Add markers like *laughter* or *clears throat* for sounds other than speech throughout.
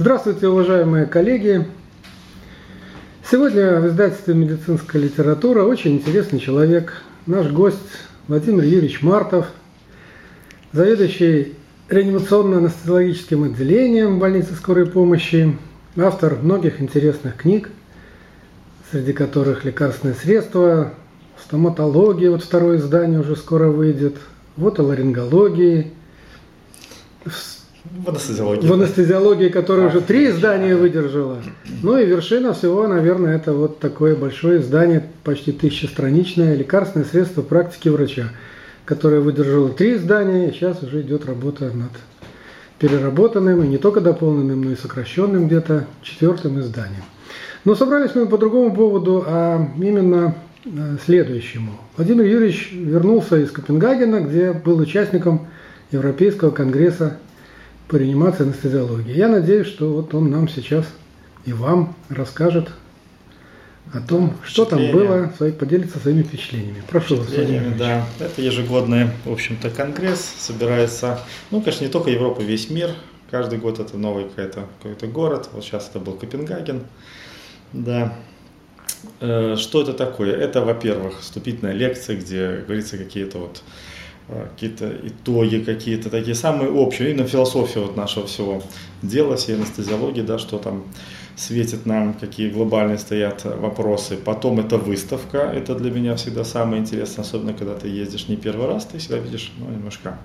Здравствуйте, уважаемые коллеги! Сегодня в издательстве «Медицинская литература» очень интересный человек, наш гость Владимир Юрьевич Мартов, заведующий реанимационно-анестезиологическим отделением больницы скорой помощи, автор многих интересных книг, среди которых «Лекарственные средства», «Стоматология», вот второе издание уже скоро выйдет, вот о ларингологии, в анестезиологии. В анестезиологии, которая уже три издания выдержала. Ну и вершина всего, наверное, это вот такое большое издание, почти тысячестраничное, лекарственное средство практики врача, которое выдержало три издания, и сейчас уже идет работа над переработанным и не только дополненным, но и сокращенным где-то четвертым изданием. Но собрались мы по другому поводу, а именно э, следующему. Владимир Юрьевич вернулся из Копенгагена, где был участником Европейского конгресса по реанимации анестезиологии. Я надеюсь, что вот он нам сейчас и вам расскажет о том, что там было, поделится своими впечатлениями. Прошу вас, Владимир Да, это ежегодный, в общем-то, конгресс. Собирается, ну, конечно, не только Европа, весь мир. Каждый год это новый какой-то какой то Вот сейчас это был Копенгаген. Да. Э, что это такое? Это, во-первых, вступительная лекция, где говорится какие-то вот какие-то итоги, какие-то такие самые общие, именно философия вот нашего всего дела, всей анестезиологии, да, что там светит нам, какие глобальные стоят вопросы. Потом это выставка, это для меня всегда самое интересное, особенно когда ты ездишь не первый раз, ты всегда видишь ну, немножко,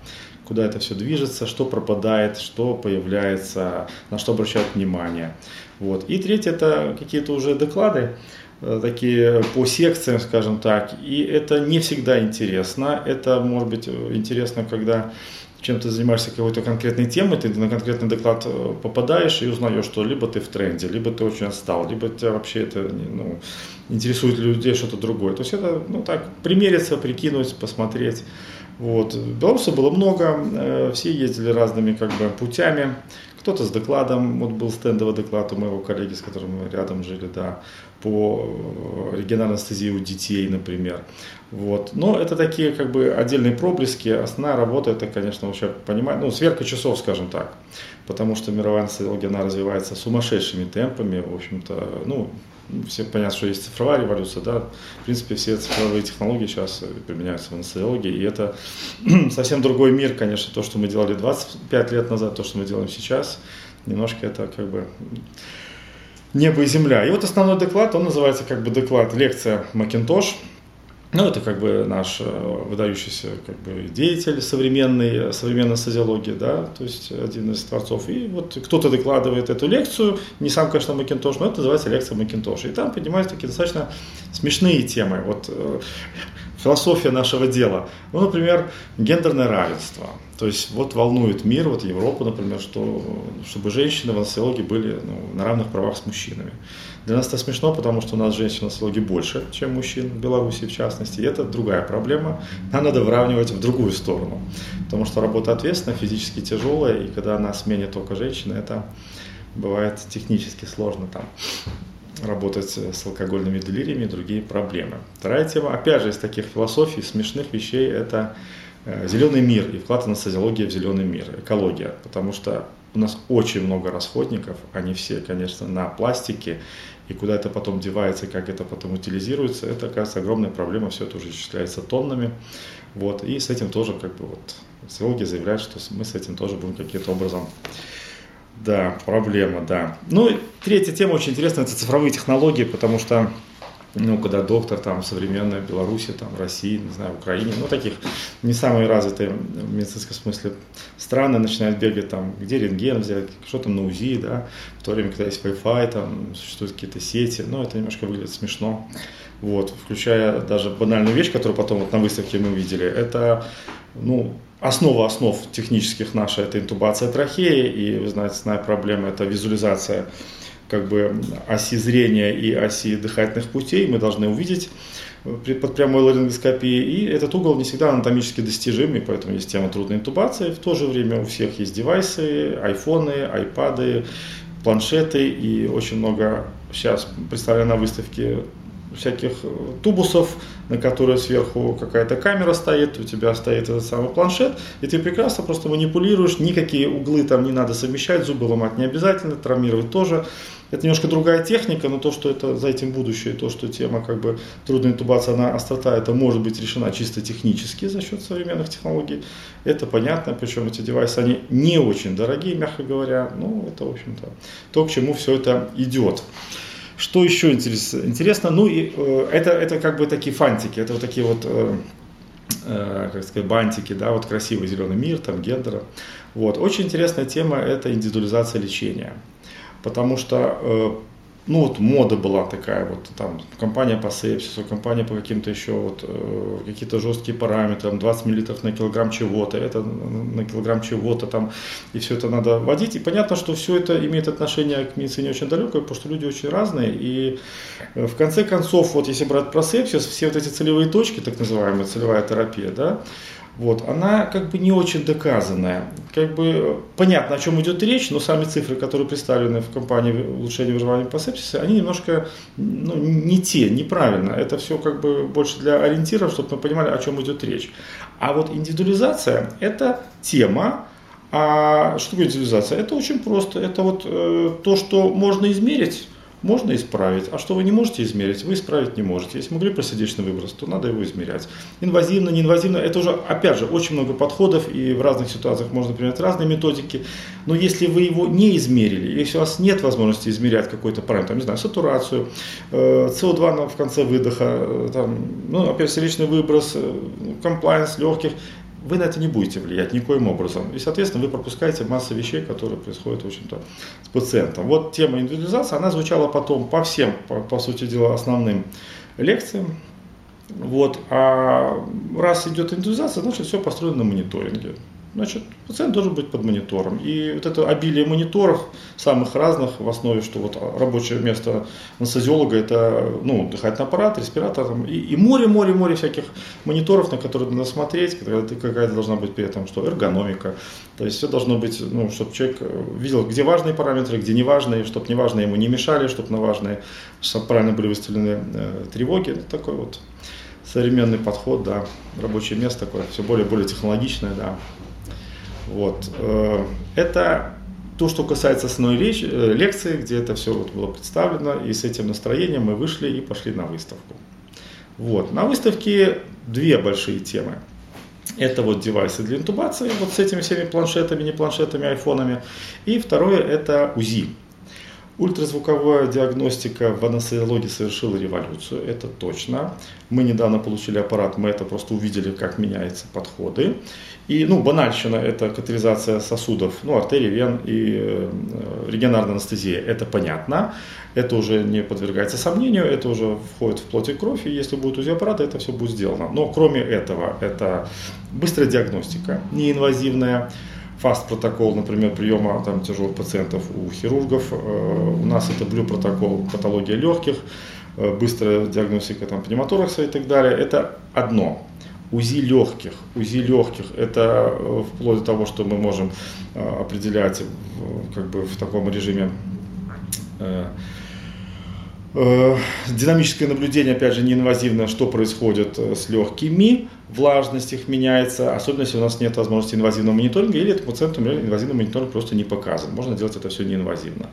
куда это все движется, что пропадает, что появляется, на что обращают внимание. Вот. И третье это какие-то уже доклады, Э, такие по секциям, скажем так, и это не всегда интересно. Это может быть интересно, когда чем ты занимаешься какой-то конкретной темой, ты на конкретный доклад э, попадаешь и узнаешь, что либо ты в тренде, либо ты очень отстал, либо тебя вообще это ну, интересует людей что-то другое. То есть это, ну так, примериться, прикинуть, посмотреть. Вот. Белорусов было много, э, все ездили разными как бы путями кто-то с докладом, вот был стендовый доклад у моего коллеги, с которым мы рядом жили, да, по э, региональной анестезии у детей, например. Вот. Но это такие как бы отдельные проблески. Основная работа это, конечно, вообще понимать, ну, сверка часов, скажем так. Потому что мировая анестезиология, она развивается сумасшедшими темпами. В общем-то, ну, все понятно, что есть цифровая революция, да, в принципе, все цифровые технологии сейчас применяются в анестезиологии, и это *clears throat* совсем другой мир, конечно, то, что мы делали 25 лет назад, то, что мы делаем сейчас, немножко это как бы небо и земля. И вот основной доклад, он называется как бы доклад лекция Макинтош, ну, это как бы наш э, выдающийся как бы, деятель современной, современной социологии, да, то есть один из творцов. И вот кто-то докладывает эту лекцию, не сам, конечно, Макинтош, но это называется лекция Макинтоша. И там поднимаются такие достаточно смешные темы. Вот э, философия нашего дела. Ну, например, гендерное равенство. То есть вот волнует мир, вот Европу, например, что, чтобы женщины в анестезиологии были ну, на равных правах с мужчинами. Для нас это смешно, потому что у нас женщин в анестезиологии больше, чем мужчин, в Беларуси в частности. И это другая проблема. Нам надо выравнивать в другую сторону. Потому что работа ответственная, физически тяжелая, и когда на смене только женщины, это бывает технически сложно там работать с алкогольными делириями и другие проблемы. Вторая тема, опять же, из таких философий, смешных вещей, это зеленый мир и вклад анестезиологии в зеленый мир, экология. Потому что у нас очень много расходников, они все, конечно, на пластике, и куда это потом девается, как это потом утилизируется, это, кажется, огромная проблема, все это уже исчисляется тоннами. Вот, и с этим тоже, как бы, вот, социологи заявляют, что мы с этим тоже будем каким-то образом да, проблема, да. Ну, третья тема очень интересная, это цифровые технологии, потому что ну, когда доктор там современная Беларуси, там, России, не знаю, Украине, ну, таких не самые развитые в медицинском смысле страны начинают бегать там, где рентген взять, что там на УЗИ, да, в то время, когда есть Wi-Fi, там, существуют какие-то сети, ну, это немножко выглядит смешно, вот, включая даже банальную вещь, которую потом вот на выставке мы увидели, это, ну, основа основ технических наша – это интубация трахеи, и, вы знаете, основная проблема – это визуализация как бы оси зрения и оси дыхательных путей. Мы должны увидеть под прямой ларингоскопией, и этот угол не всегда анатомически достижимый, поэтому есть тема трудной интубации. В то же время у всех есть девайсы, айфоны, айпады, планшеты, и очень много сейчас, представляю на выставке, всяких э, тубусов, на которые сверху какая-то камера стоит, у тебя стоит этот самый планшет, и ты прекрасно просто манипулируешь, никакие углы там не надо совмещать, зубы ломать не обязательно, травмировать тоже. Это немножко другая техника, но то, что это за этим будущее, то, что тема как бы трудная интубация, она острота, это может быть решена чисто технически за счет современных технологий. Это понятно, причем эти девайсы, они не очень дорогие, мягко говоря. Ну, это, в общем-то, то, к чему все это идет. Что еще интересно? Ну, и, э, это, это как бы такие фантики, это вот такие вот, э, э, как сказать, бантики, да, вот красивый зеленый мир, там, гендера. Вот. Очень интересная тема – это индивидуализация лечения. Потому что ну вот мода была такая, вот там компания по сепсису, компания по каким-то еще вот э, какие-то жесткие параметры, там 20 мл на килограмм чего-то, это на килограмм чего-то там, и все это надо вводить. И понятно, что все это имеет отношение к медицине очень далекое, потому что люди очень разные. И э, в конце концов, вот если брать про сепсис, все вот эти целевые точки, так называемая целевая терапия, да, вот, она как бы не очень доказанная. Как бы понятно, о чем идет речь, но сами цифры, которые представлены в компании улучшения выживания по сепсису, они немножко ну, не те, неправильно. Это все как бы больше для ориентиров, чтобы мы понимали, о чем идет речь. А вот индивидуализация – это тема, а что такое индивидуализация? Это очень просто. Это вот э, то, что можно измерить, можно исправить. А что вы не можете измерить, вы исправить не можете. Если могли просердечный выброс, то надо его измерять. Инвазивно, неинвазивно, это уже, опять же, очень много подходов, и в разных ситуациях можно применять разные методики. Но если вы его не измерили, если у вас нет возможности измерять какой-то параметр, не знаю, сатурацию, СО2 в конце выдоха, э, там, ну, опять сердечный выброс, комплайенс легких, вы на это не будете влиять никоим образом. И, соответственно, вы пропускаете массу вещей, которые происходят, в общем-то, с пациентом. Вот тема индивидуализации, она звучала потом по всем, по, по сути дела, основным лекциям. Вот. А раз идет индивидуализация, значит, все построено на мониторинге значит, пациент должен быть под монитором. И вот это обилие мониторов, самых разных, в основе, что вот рабочее место анестезиолога, это ну, дыхательный аппарат, респиратор, там, и, и море, море, море всяких мониторов, на которые надо смотреть, какая-то должна быть при этом, что эргономика. То есть все должно быть, ну, чтобы человек видел, где важные параметры, где неважные, чтобы неважные ему не мешали, чтобы на важные, чтобы правильно были выставлены э, тревоги. Это такой вот современный подход, да, рабочее место такое, все более более технологичное, да. Вот. Э, это то, что касается основной речи, э, лекции, где это все вот было представлено, и с этим настроением мы вышли и пошли на выставку. Вот. На выставке две большие темы. Это вот девайсы для интубации, вот с этими всеми планшетами, не планшетами, айфонами. И второе это УЗИ. Ультразвуковая диагностика в анестезиологии совершила революцию, это точно. Мы недавно получили аппарат, мы это просто увидели, как меняются подходы. И, ну, банальщина – это катализация сосудов, ну, артерий, вен и э, регионарная анестезия. Это понятно, это уже не подвергается сомнению, это уже входит в плоть и кровь, и если будет УЗИ-аппарат, это все будет сделано. Но кроме этого, это быстрая диагностика, неинвазивная, фаст протокол, например, приема там, тяжелых пациентов у хирургов. Э, у нас это блю протокол патология легких, э, быстрая диагностика там, пневмоторакса и так далее. Это одно. УЗИ легких. УЗИ легких – это э, вплоть до того, что мы можем определять как бы в таком режиме динамическое наблюдение, опять же, неинвазивное, что происходит с легкими, влажность их меняется, особенно если у нас нет возможности инвазивного мониторинга, или этому пациенту инвазивный мониторинг просто не показан. Можно делать это все неинвазивно.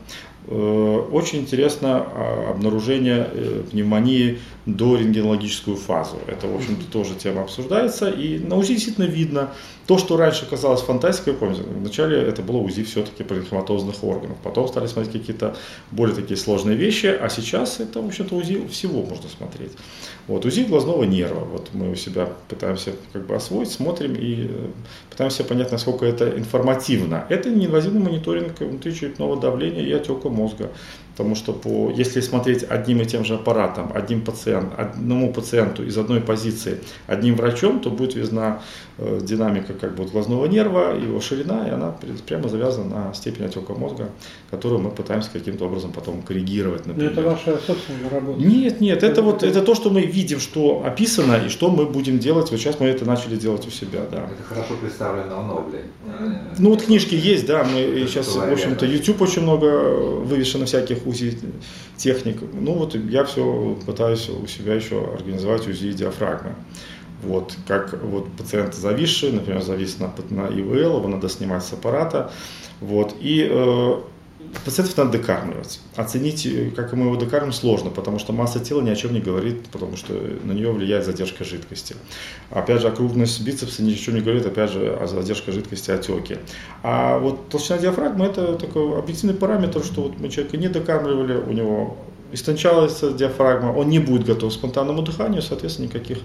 Очень интересно а, обнаружение пневмонии до рентгенологическую фазу. Это, в общем-то, тоже тема обсуждается. И на УЗИ действительно видно то, что раньше казалось фантастикой. Помните, вначале это было УЗИ все-таки паренхематозных органов. Потом стали смотреть какие-то более такие сложные вещи. А сейчас это, в общем-то, УЗИ всего можно смотреть. Вот, УЗИ глазного нерва. Вот мы у себя пытаемся как бы освоить, смотрим и э, пытаемся понять, насколько это информативно. Это неинвазивный мониторинг внутричерепного давления и отека мозга. Потому что по, если смотреть одним и тем же аппаратом, одним пациент, одному пациенту из одной позиции, одним врачом, то будет видна э, динамика как бы глазного нерва, его ширина, и она прямо завязана на степень отека мозга, которую мы пытаемся каким-то образом потом коррегировать. Например. Но это ваша собственная работа? Нет, нет, это, это вот это то, что мы видим, что описано и что мы будем делать. Вот сейчас мы это начали делать у себя, да. Это хорошо представлено в Нобле. Ну вот книжки есть, да, мы это сейчас, в общем-то, YouTube очень много вывешено всяких УЗИ техник. Ну вот я все пытаюсь у себя еще организовать УЗИ диафрагмы. Вот, как вот пациент зависший, например, завис на, на ИВЛ, его надо снимать с аппарата. Вот, и э, пациентов надо докармливать. Оценить, как мы его докармливаем, сложно, потому что масса тела ни о чем не говорит, потому что на нее влияет задержка жидкости. Опять же, окружность бицепса ни о чем не говорит, опять же, о задержке жидкости, отеки. А вот толщина диафрагмы – это такой объективный параметр, что вот мы человека не докармливали, у него истончалась диафрагма, он не будет готов к спонтанному дыханию, соответственно, никаких э,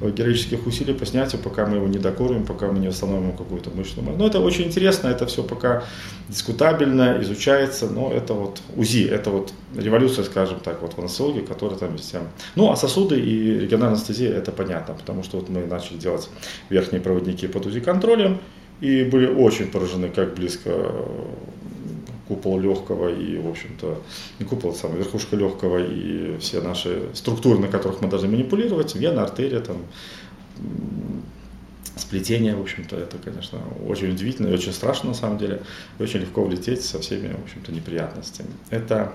героических усилий по снятию, пока мы его не докормим, пока мы не восстановим какую-то мышечную массу. Но это очень интересно, это все пока дискутабельно, изучается, но это вот УЗИ, это вот революция, скажем так, вот в анестезиологии, которая там везде. Ну, а сосуды и региональная анестезия, это понятно, потому что вот мы начали делать верхние проводники под УЗИ контролем, и были очень поражены, как близко купол легкого и, в общем-то, не купол, а самая верхушка легкого и все наши структуры, на которых мы должны манипулировать, вена, артерия, там, сплетение, в общем-то, это, конечно, очень удивительно и очень страшно на самом деле, и очень легко влететь со всеми, в общем-то, неприятностями. Это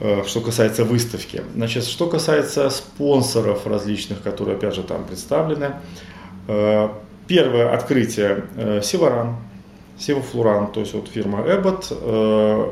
э, что касается выставки. Значит, что касается спонсоров различных, которые, опять же, там представлены. Э, первое открытие э, Севаран, Севофлуран, то есть вот фирма Abbott, э,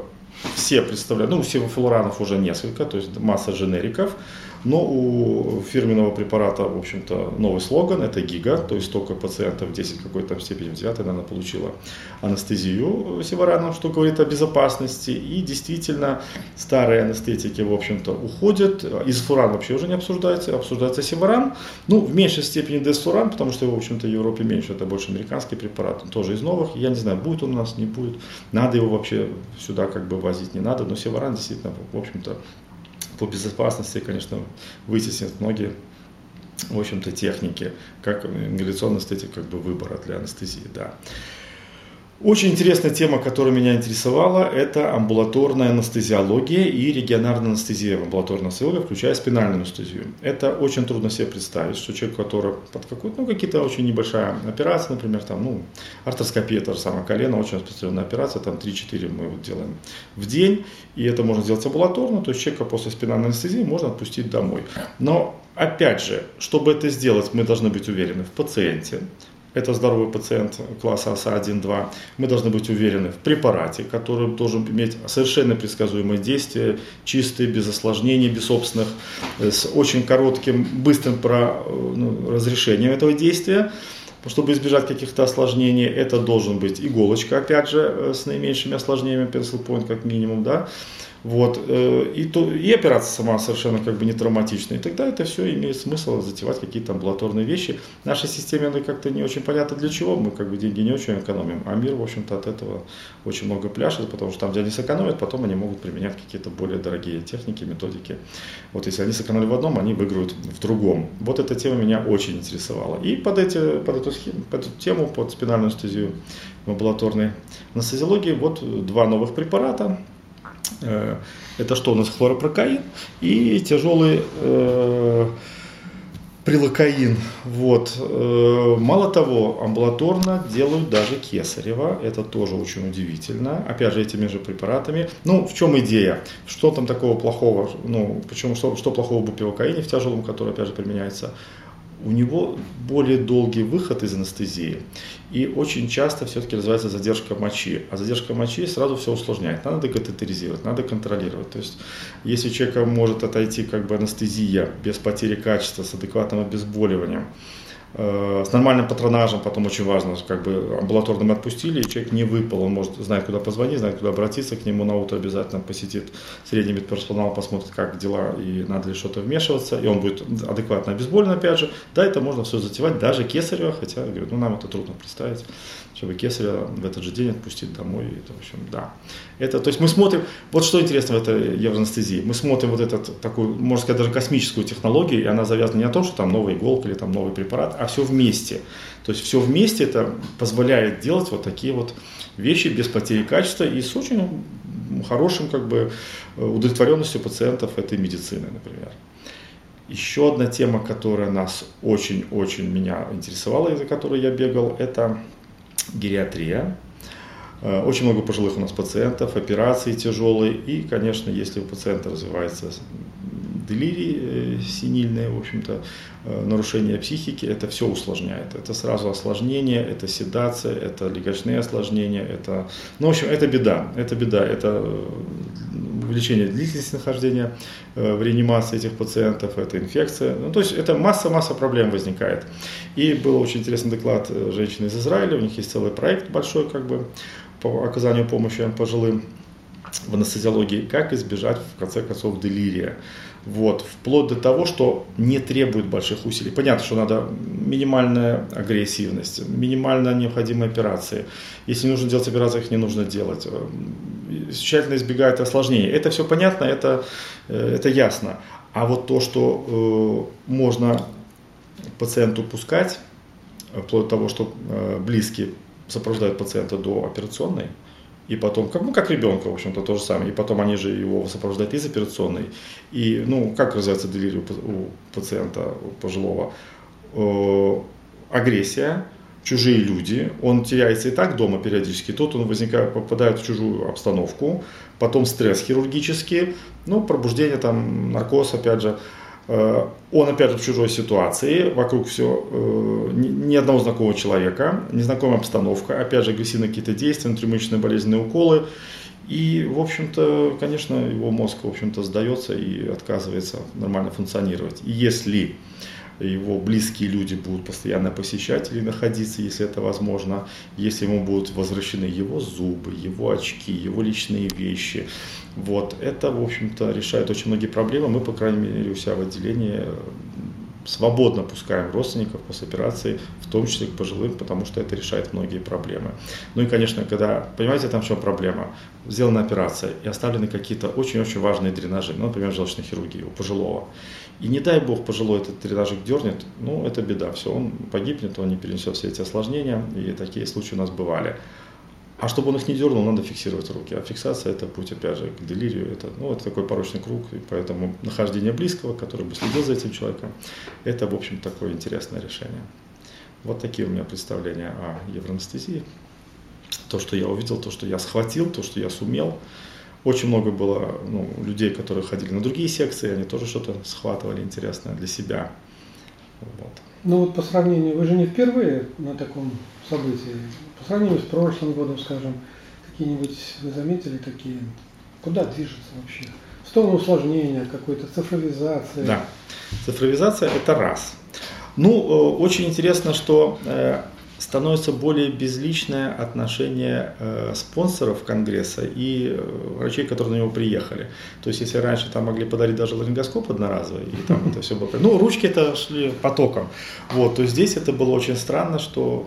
все представляют, ну у севофлуранов уже несколько, то есть масса дженериков, но у фирменного препарата, в общем-то, новый слоган – это ГИГА, то есть столько пациентов, 10 какой-то степени, 9, наверное, получила анестезию севораном, что говорит о безопасности. И действительно, старые анестетики, в общем-то, уходят. Изфлуран вообще уже не обсуждается, обсуждается севаран. Ну, в меньшей степени десфлуран, потому что его, в общем-то, в Европе меньше, это больше американский препарат, тоже из новых. Я не знаю, будет он у нас, не будет. Надо его вообще сюда как бы возить, не надо, но севаран действительно, в общем-то, по безопасности, конечно, вытеснит многие в общем-то, техники, как ингаляционная эстетика как бы выбора для анестезии, да. Очень интересная тема, которая меня интересовала, это амбулаторная анестезиология и регионарная анестезия в амбулаторной анестезиологии, включая спинальную анестезию. Это очень трудно себе представить, что человек, который под какой-то, ну, какие-то очень небольшая операция, например, там, ну, артроскопия, то же самое колено, очень распространенная операция, там 3-4 мы вот делаем в день, и это можно сделать амбулаторно, то есть человека после спинальной анестезии можно отпустить домой. Но, опять же, чтобы это сделать, мы должны быть уверены в пациенте, это здоровый пациент класса АСА 1-2, мы должны быть уверены в препарате, который должен иметь совершенно предсказуемое действие, чистый, без осложнений, без собственных, э, с очень коротким, быстрым про, э, ну, разрешением этого действия. Чтобы избежать каких-то осложнений, это должен быть иголочка, опять же, э, с наименьшими осложнениями, pencil point как минимум, да, вот, э, и, то, и операция сама совершенно как бы не травматичная. И тогда это все имеет смысл затевать какие-то амбулаторные вещи. В нашей системе она как-то не очень понятно для чего. Мы как бы деньги не очень экономим. А мир, в общем-то, от этого очень много пляшет, потому что там, где они сэкономят, потом они могут применять какие-то более дорогие техники, методики. Вот если они сэкономили в одном, они выиграют в другом. Вот эта тема меня очень интересовала. И под, эти, под, эту, схему, под эту тему, под спинальную анестезию в амбулаторной анестезиологии, вот два новых препарата это что у нас хлоропрокаин и тяжелый э, прилокаин. Вот. Э, мало того, амбулаторно делают даже кесарево. Это тоже очень удивительно. Опять же, этими же препаратами. Ну, в чем идея? Что там такого плохого? Ну, почему, что, что плохого в бупивокаине в тяжелом, который, опять же, применяется? У него более долгий выход из анестезии. И очень часто все-таки развивается задержка мочи. А задержка мочи сразу все усложняет. Надо декатетеризировать, надо контролировать. То есть, если у человека может отойти как бы анестезия без потери качества, с адекватным обезболиванием, с нормальным патронажем, потом очень важно, как бы амбулаторным отпустили, и человек не выпал, он может знает, куда позвонить, знает, куда обратиться, к нему на утро обязательно посетит средний медперсонал, посмотрит, как дела и надо ли что-то вмешиваться, и он будет адекватно обезболен, опять же. Да, это можно все затевать, даже кесарево, хотя, говорю, ну, нам это трудно представить чтобы кесаря в этот же день отпустить домой. Это, в общем, да. Это, то есть мы смотрим, вот что интересно в этой евроанестезии, мы смотрим вот этот такую, можно сказать, даже космическую технологию, и она завязана не на том, что там новая иголка или там новый препарат, а все вместе. То есть все вместе это позволяет делать вот такие вот вещи без потери качества и с очень хорошим как бы удовлетворенностью пациентов этой медицины, например. Еще одна тема, которая нас очень-очень меня интересовала, из-за которой я бегал, это гериатрия. Э, очень много пожилых у нас пациентов, операции тяжелые. И, конечно, если у пациента развивается делирий э, синильное, в общем-то, э, нарушение психики, это все усложняет. Это сразу осложнение, это седация, это легочные осложнения, это, ну, в общем, это беда, это беда, это увеличение длительности нахождения в реанимации этих пациентов, это инфекция. Ну, то есть это масса-масса проблем возникает. И был очень интересный доклад женщины из Израиля, у них есть целый проект большой, как бы, по оказанию помощи пожилым в анестезиологии, как избежать, в конце концов, делирия. Вот, вплоть до того, что не требует больших усилий. Понятно, что надо минимальная агрессивность, минимально необходимые операции. Если нужно делать операции, их не нужно делать. Тщательно избегает осложнений. Это все понятно, это, э, это ясно. А вот то, что э, можно пациенту пускать, вплоть до того, что э, близкие сопровождают пациента до операционной, и потом, как, ну, как ребенка, в общем-то, то же самое. И потом они же его сопровождают из операционной. И, ну, как развивается делирий у пациента, у пожилого? Э, агрессия, чужие люди, он теряется и так дома периодически, тут он возникает, попадает в чужую обстановку, потом стресс хирургический, ну, пробуждение, там, наркоз, опять же, Э, он опять же в чужой ситуации, вокруг все, э, ни одного знакомого человека, незнакомая обстановка, опять же агрессивные какие-то действия, внутримышечные болезненные уколы. И, в общем-то, конечно, его мозг, в общем-то, сдается и отказывается нормально функционировать. И если его близкие люди будут постоянно посещать или находиться, если это возможно, если ему будут возвращены его зубы, его очки, его личные вещи. Вот, это, в общем-то, решает очень многие проблемы. Мы, по крайней мере, у себя в отделении свободно пускаем родственников после операции, в том числе к пожилым, потому что это решает многие проблемы. Ну и, конечно, когда, понимаете, там в чем проблема? Сделана операция и оставлены какие-то очень-очень важные дренажи, ну, например, желчной хирургии у пожилого. И не дай бог пожилой этот дренажик дернет, ну, это беда, все, он погибнет, он не перенесет все эти осложнения, и такие случаи у нас бывали. А чтобы он их не дернул, надо фиксировать руки. А фиксация – это путь, опять же, к делирию. Это, ну, это такой порочный круг, и поэтому нахождение близкого, который бы следил за этим человеком, это, в общем, такое интересное решение. Вот такие у меня представления о евроанестезии. То, что я увидел, то, что я схватил, то, что я сумел. Очень много было ну, людей, которые ходили на другие секции, они тоже что-то схватывали интересное для себя. Вот. Ну вот по сравнению, вы же не впервые на таком событии. По сравнению с прошлым годом, скажем, какие-нибудь вы заметили такие, куда движется вообще? В сторону усложнения, какой-то цифровизации. Да, цифровизация это раз. Ну, э, очень интересно, что э, становится более безличное отношение э, спонсоров Конгресса и э, врачей, которые на него приехали. То есть, если раньше там могли подарить даже ларингоскоп одноразовый, и там это все было... Ну, ручки это шли потоком. Вот, то здесь это было очень странно, что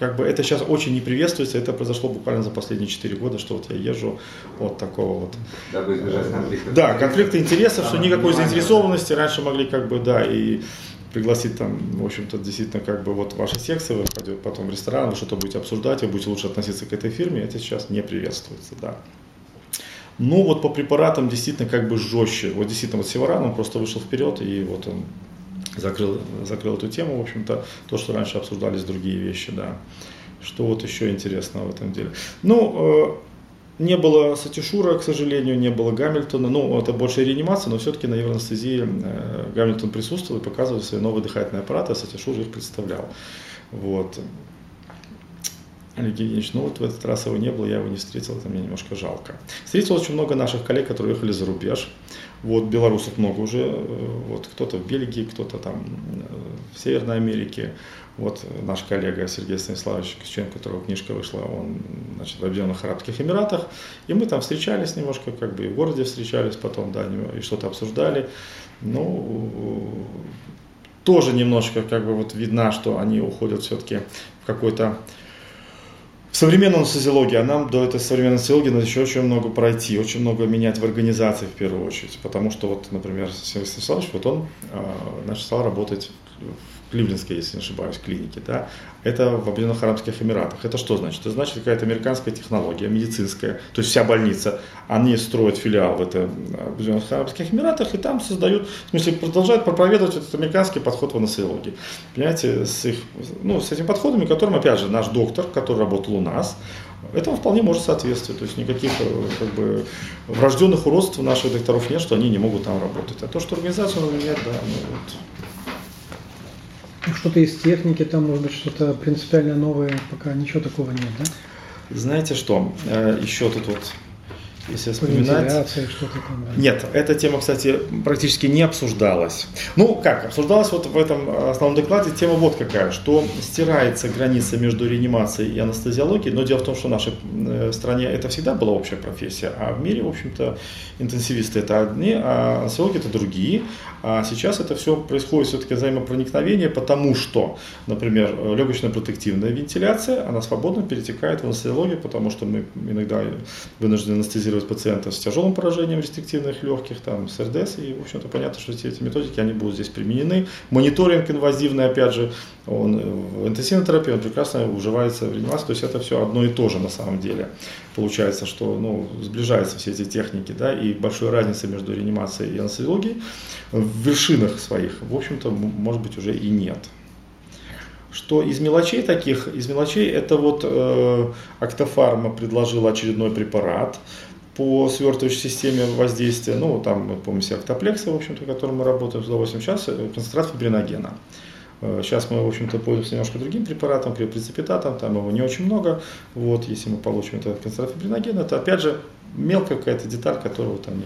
как бы это сейчас очень не приветствуется, это произошло буквально за последние 4 года, что вот я езжу от такого вот... Дабы избежать конфликта. Да, конфликты интересов, что никакой заинтересованности, раньше могли как бы, да, и пригласить там, в общем-то, действительно, как бы вот ваша секция, вы пойдете потом в ресторан, вы что-то будете обсуждать, вы будете лучше относиться к этой фирме, это сейчас не приветствуется, да. Ну вот по препаратам действительно как бы жестче. Вот действительно вот Севаран, он просто вышел вперед и вот он закрыл, закрыл эту тему, в общем-то, то, что раньше обсуждались другие вещи, да. Что вот еще интересного в этом деле. Ну, э, не было Сатишура, к сожалению, не было Гамильтона. Ну, это больше реанимация, но все-таки на евроанестезии э, Гамильтон присутствовал и показывал свои новые дыхательные аппараты, а Сатишур их представлял. Вот. Олег Евгеньевич, ну вот в этот раз его не было, я его не встретил, это мне немножко жалко. Встретил очень много наших коллег, которые уехали за рубеж. Вот белорусов много уже, э, вот кто-то в Бельгии, кто-то там э, в Северной Америке. Вот наш коллега Сергей Станиславович Кичен, у которого книжка вышла, он значит, в Объединенных Арабских Эмиратах. И мы там встречались немножко, как бы и в городе встречались потом, да, и что-то обсуждали. Ну, тоже немножко как бы вот видно, что они уходят все-таки в какой-то в современной анестезиологии, а нам до этой современной анестезиологии надо еще очень много пройти, очень много менять в организации в первую очередь. Потому что вот, например, Сергей Станиславович, вот он э, значит, стал работать Кливлендской, если не ошибаюсь, клинике, да, это в Объединенных Арабских Эмиратах. Это что значит? Это значит какая-то американская технология, медицинская, то есть вся больница, они строят филиал в это Объединенных Арабских Эмиратах и там создают, в смысле, продолжают проповедовать этот американский подход в анестезиологии. Понимаете, с, их, ну, с этими подходами, которым, опять же, наш доктор, который работал у нас, этому вполне может соответствовать. То есть никаких как бы, врожденных уродств у наших докторов нет, что они не могут там работать. А то, что организация нет, да, ну вот. Что-то из техники, там, может быть, что-то принципиально новое, пока ничего такого нет, да? Знаете что, э, еще тут вот если вспоминать... что-то там. Нет, эта тема, кстати, практически не обсуждалась. Ну, как, обсуждалась вот в этом основном докладе тема вот какая, что стирается граница между реанимацией и анестезиологией, но дело в том, что в нашей э, стране это всегда была общая профессия, а в мире, в общем-то, интенсивисты это одни, а анестезиологи это другие. А сейчас это все происходит все-таки взаимопроникновение, потому что, например, легочно-протективная вентиляция, она свободно перетекает в анестезиологию, потому что мы иногда вынуждены анестезировать пациентов с тяжелым поражением рестриктивных легких, там, с РДС, и, в общем-то, понятно, что все эти методики, они будут здесь применены. Мониторинг инвазивный, опять же, он в интенсивной терапии, он прекрасно уживается в реанимацию, то есть это все одно и то же на самом деле. Получается, что ну, сближаются все эти техники, да, и большой разницы между реанимацией и анестезиологией в вершинах своих, в общем-то, может быть, уже и нет. Что из мелочей таких, из мелочей это вот э, Актофарма предложила очередной препарат, по свертывающей системе воздействия, ну, там, помните, октоплексы, в общем-то, которым мы работаем с удовольствием, сейчас э, концентрат фибриногена. Э, сейчас мы, в общем-то, пользуемся немножко другим препаратом, прецепитатом, там его не очень много. Вот, если мы получим этот концентрат фибриногена, это, опять же, мелкая какая-то деталь, которую вот они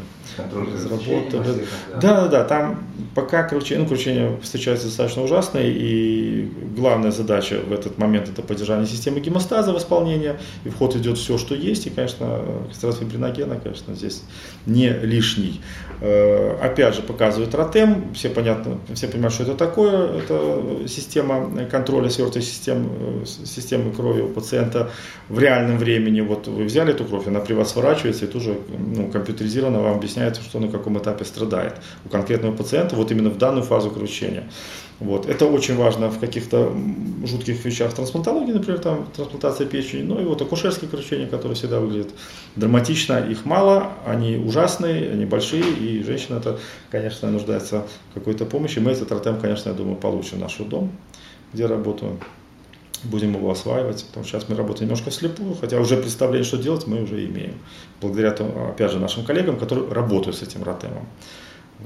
разработали. Да. да, да, там пока кручение, ну, кручение встречается достаточно ужасное, и главная задача в этот момент это поддержание системы гемостаза в исполнении, и в ход идет все, что есть, и, конечно, фибриногена, конечно, здесь не лишний. Э, опять же, показывает ротем, все понятно, все понимают, что это такое, это система контроля свертывой системы, э, системы крови у пациента в реальном времени. Вот вы взяли эту кровь, она при вас сворачивается, и тоже ну, компьютеризированно вам объясняется, что на каком этапе страдает у конкретного пациента, вот именно в данную фазу кручения. Вот. Это очень важно в каких-то жутких вещах трансплантологии, например, там, трансплантация печени, ну и вот акушерские кручения, которые всегда выглядят драматично, их мало, они ужасные, они большие, и женщина это, конечно, нуждается в какой-то помощи. Мы этот ротем, конечно, я думаю, получим в наш дом, где работаем будем его осваивать, потому что сейчас мы работаем немножко вслепую, хотя уже представление, что делать, мы уже имеем. Благодаря, опять же, нашим коллегам, которые работают с этим ротемом.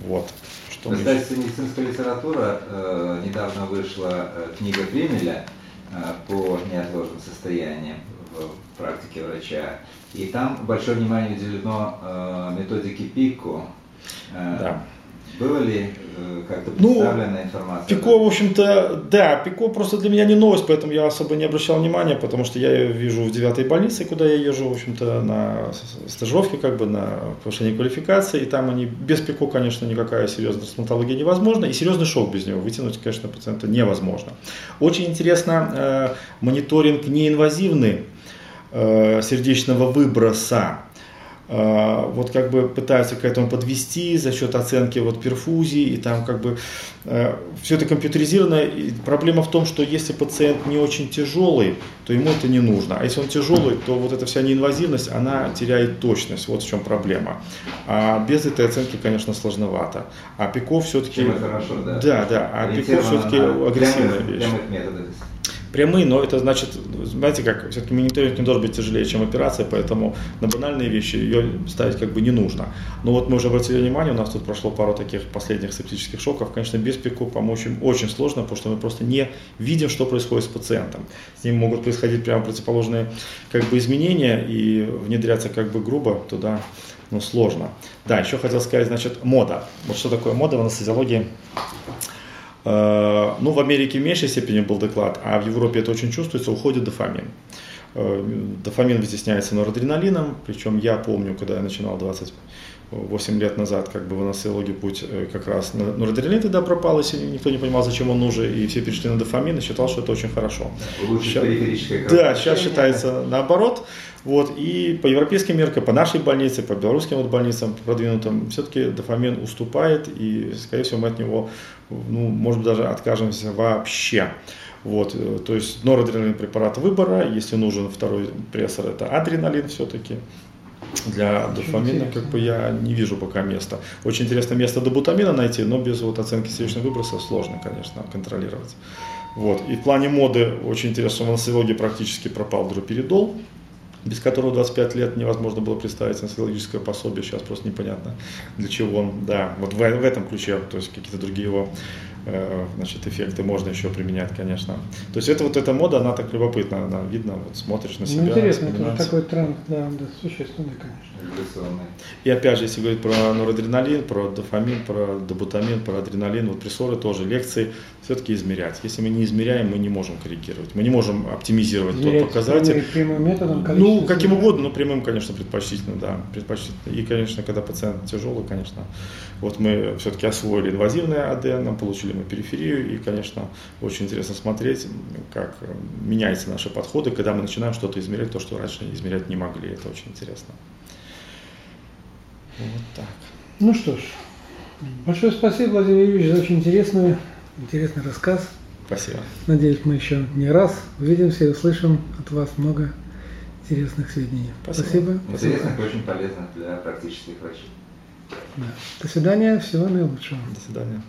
Вот. Что Кстати, медицинская литература, э, недавно вышла э, книга Кремеля э, по неотложным состояниям в практике врача. И там большое внимание уделено э, методике ПИКО. Э, да. Было ли э, как-то ну, представлена ну, информация? Пико, в общем-то, да, Пико просто для меня не новость, поэтому я особо не обращал внимания, потому что я ее вижу в девятой больнице, куда я езжу, в общем-то, на стажировке, как бы на повышение квалификации, и там они без Пико, конечно, никакая серьезная стоматология невозможна, и серьезный шок без него вытянуть, конечно, пациента невозможно. Очень интересно э, мониторинг неинвазивный э, сердечного выброса вот как бы пытаются к этому подвести за счет оценки вот перфузии, и там как бы э, все это компьютеризировано. И проблема в том, что если пациент не очень тяжелый, то ему это не нужно. А если он тяжелый, то вот эта вся неинвазивность, она теряет точность. Вот в чем проблема. А без этой оценки, конечно, сложновато. А ПИКО все-таки... Хорошо, да. Да, да. А ПИКО все-таки агрессивная вещь прямые, но это значит, знаете как, все-таки мониторинг не должен быть тяжелее, чем операция, поэтому на банальные вещи ее ставить как бы не нужно. Но вот мы уже обратили внимание, у нас тут прошло пару таких последних септических шоков, конечно, без ПИКу помочь им очень сложно, потому что мы просто не видим, что происходит с пациентом. С ним могут происходить прямо противоположные как бы изменения и внедряться как бы грубо туда ну, сложно. Да, еще хотел сказать, значит, мода. Вот что такое мода в анестезиологии? Э, ну, в Америке в меньшей степени был доклад, а в Европе это очень чувствуется, уходит дофамин. Э, дофамин вытесняется норадреналином, причем я помню, когда я начинал 20 8 лет назад как бы в анестезиологии путь э, как раз норадреналин тогда пропал, если никто не понимал, зачем он нужен, и все перешли на дофамин и считал, что это очень хорошо. Лучше сейчас, Да, сейчас считается наоборот. Вот, и по европейским меркам, по нашей больнице, по белорусским вот больницам продвинутым, все-таки дофамин уступает, и, скорее всего, мы от него, ну, может быть, даже откажемся вообще. Вот, э, то есть норадреналин препарат выбора, если нужен второй прессор, это адреналин все-таки. Для дофамина как бы я не вижу пока места. Очень интересно место добутамина найти, но без вот оценки сердечных выбросов сложно, конечно, контролировать. Вот. И в плане моды очень интересно, в анестезиологии практически пропал дроперидол, без которого 25 лет невозможно было представить анестезиологическое пособие, сейчас просто непонятно для чего он, да, вот в, в этом ключе, то есть какие-то другие его значит, эффекты можно еще применять, конечно. То есть это вот эта мода, она так любопытна, она видно, вот смотришь на себя. Ну, интересно, это такой тренд, да, да, существенный, конечно. И опять же, если говорить про норадреналин, про дофамин, про добутамин, про адреналин, вот прессоры тоже, лекции все-таки измерять. Если мы не измеряем, мы не можем корректировать, мы не можем оптимизировать измерять тот показатель. Прямым методом, Ну, каким угодно, но прямым, конечно, предпочтительно, да, предпочтительно. И, конечно, когда пациент тяжелый, конечно, вот мы все-таки освоили инвазивное АД, нам получили мы периферию, и, конечно, очень интересно смотреть, как меняются наши подходы, когда мы начинаем что-то измерять, то, что раньше измерять не могли. Это очень интересно. Вот так. Ну что ж, большое спасибо, Владимир Юрьевич, за очень интересный, интересный рассказ. Спасибо. Надеюсь, мы еще не раз увидимся и услышим от вас много интересных сведений. Спасибо. Спасибо. Интересных и очень полезных для практических врачей. Да. До свидания, всего наилучшего. До свидания.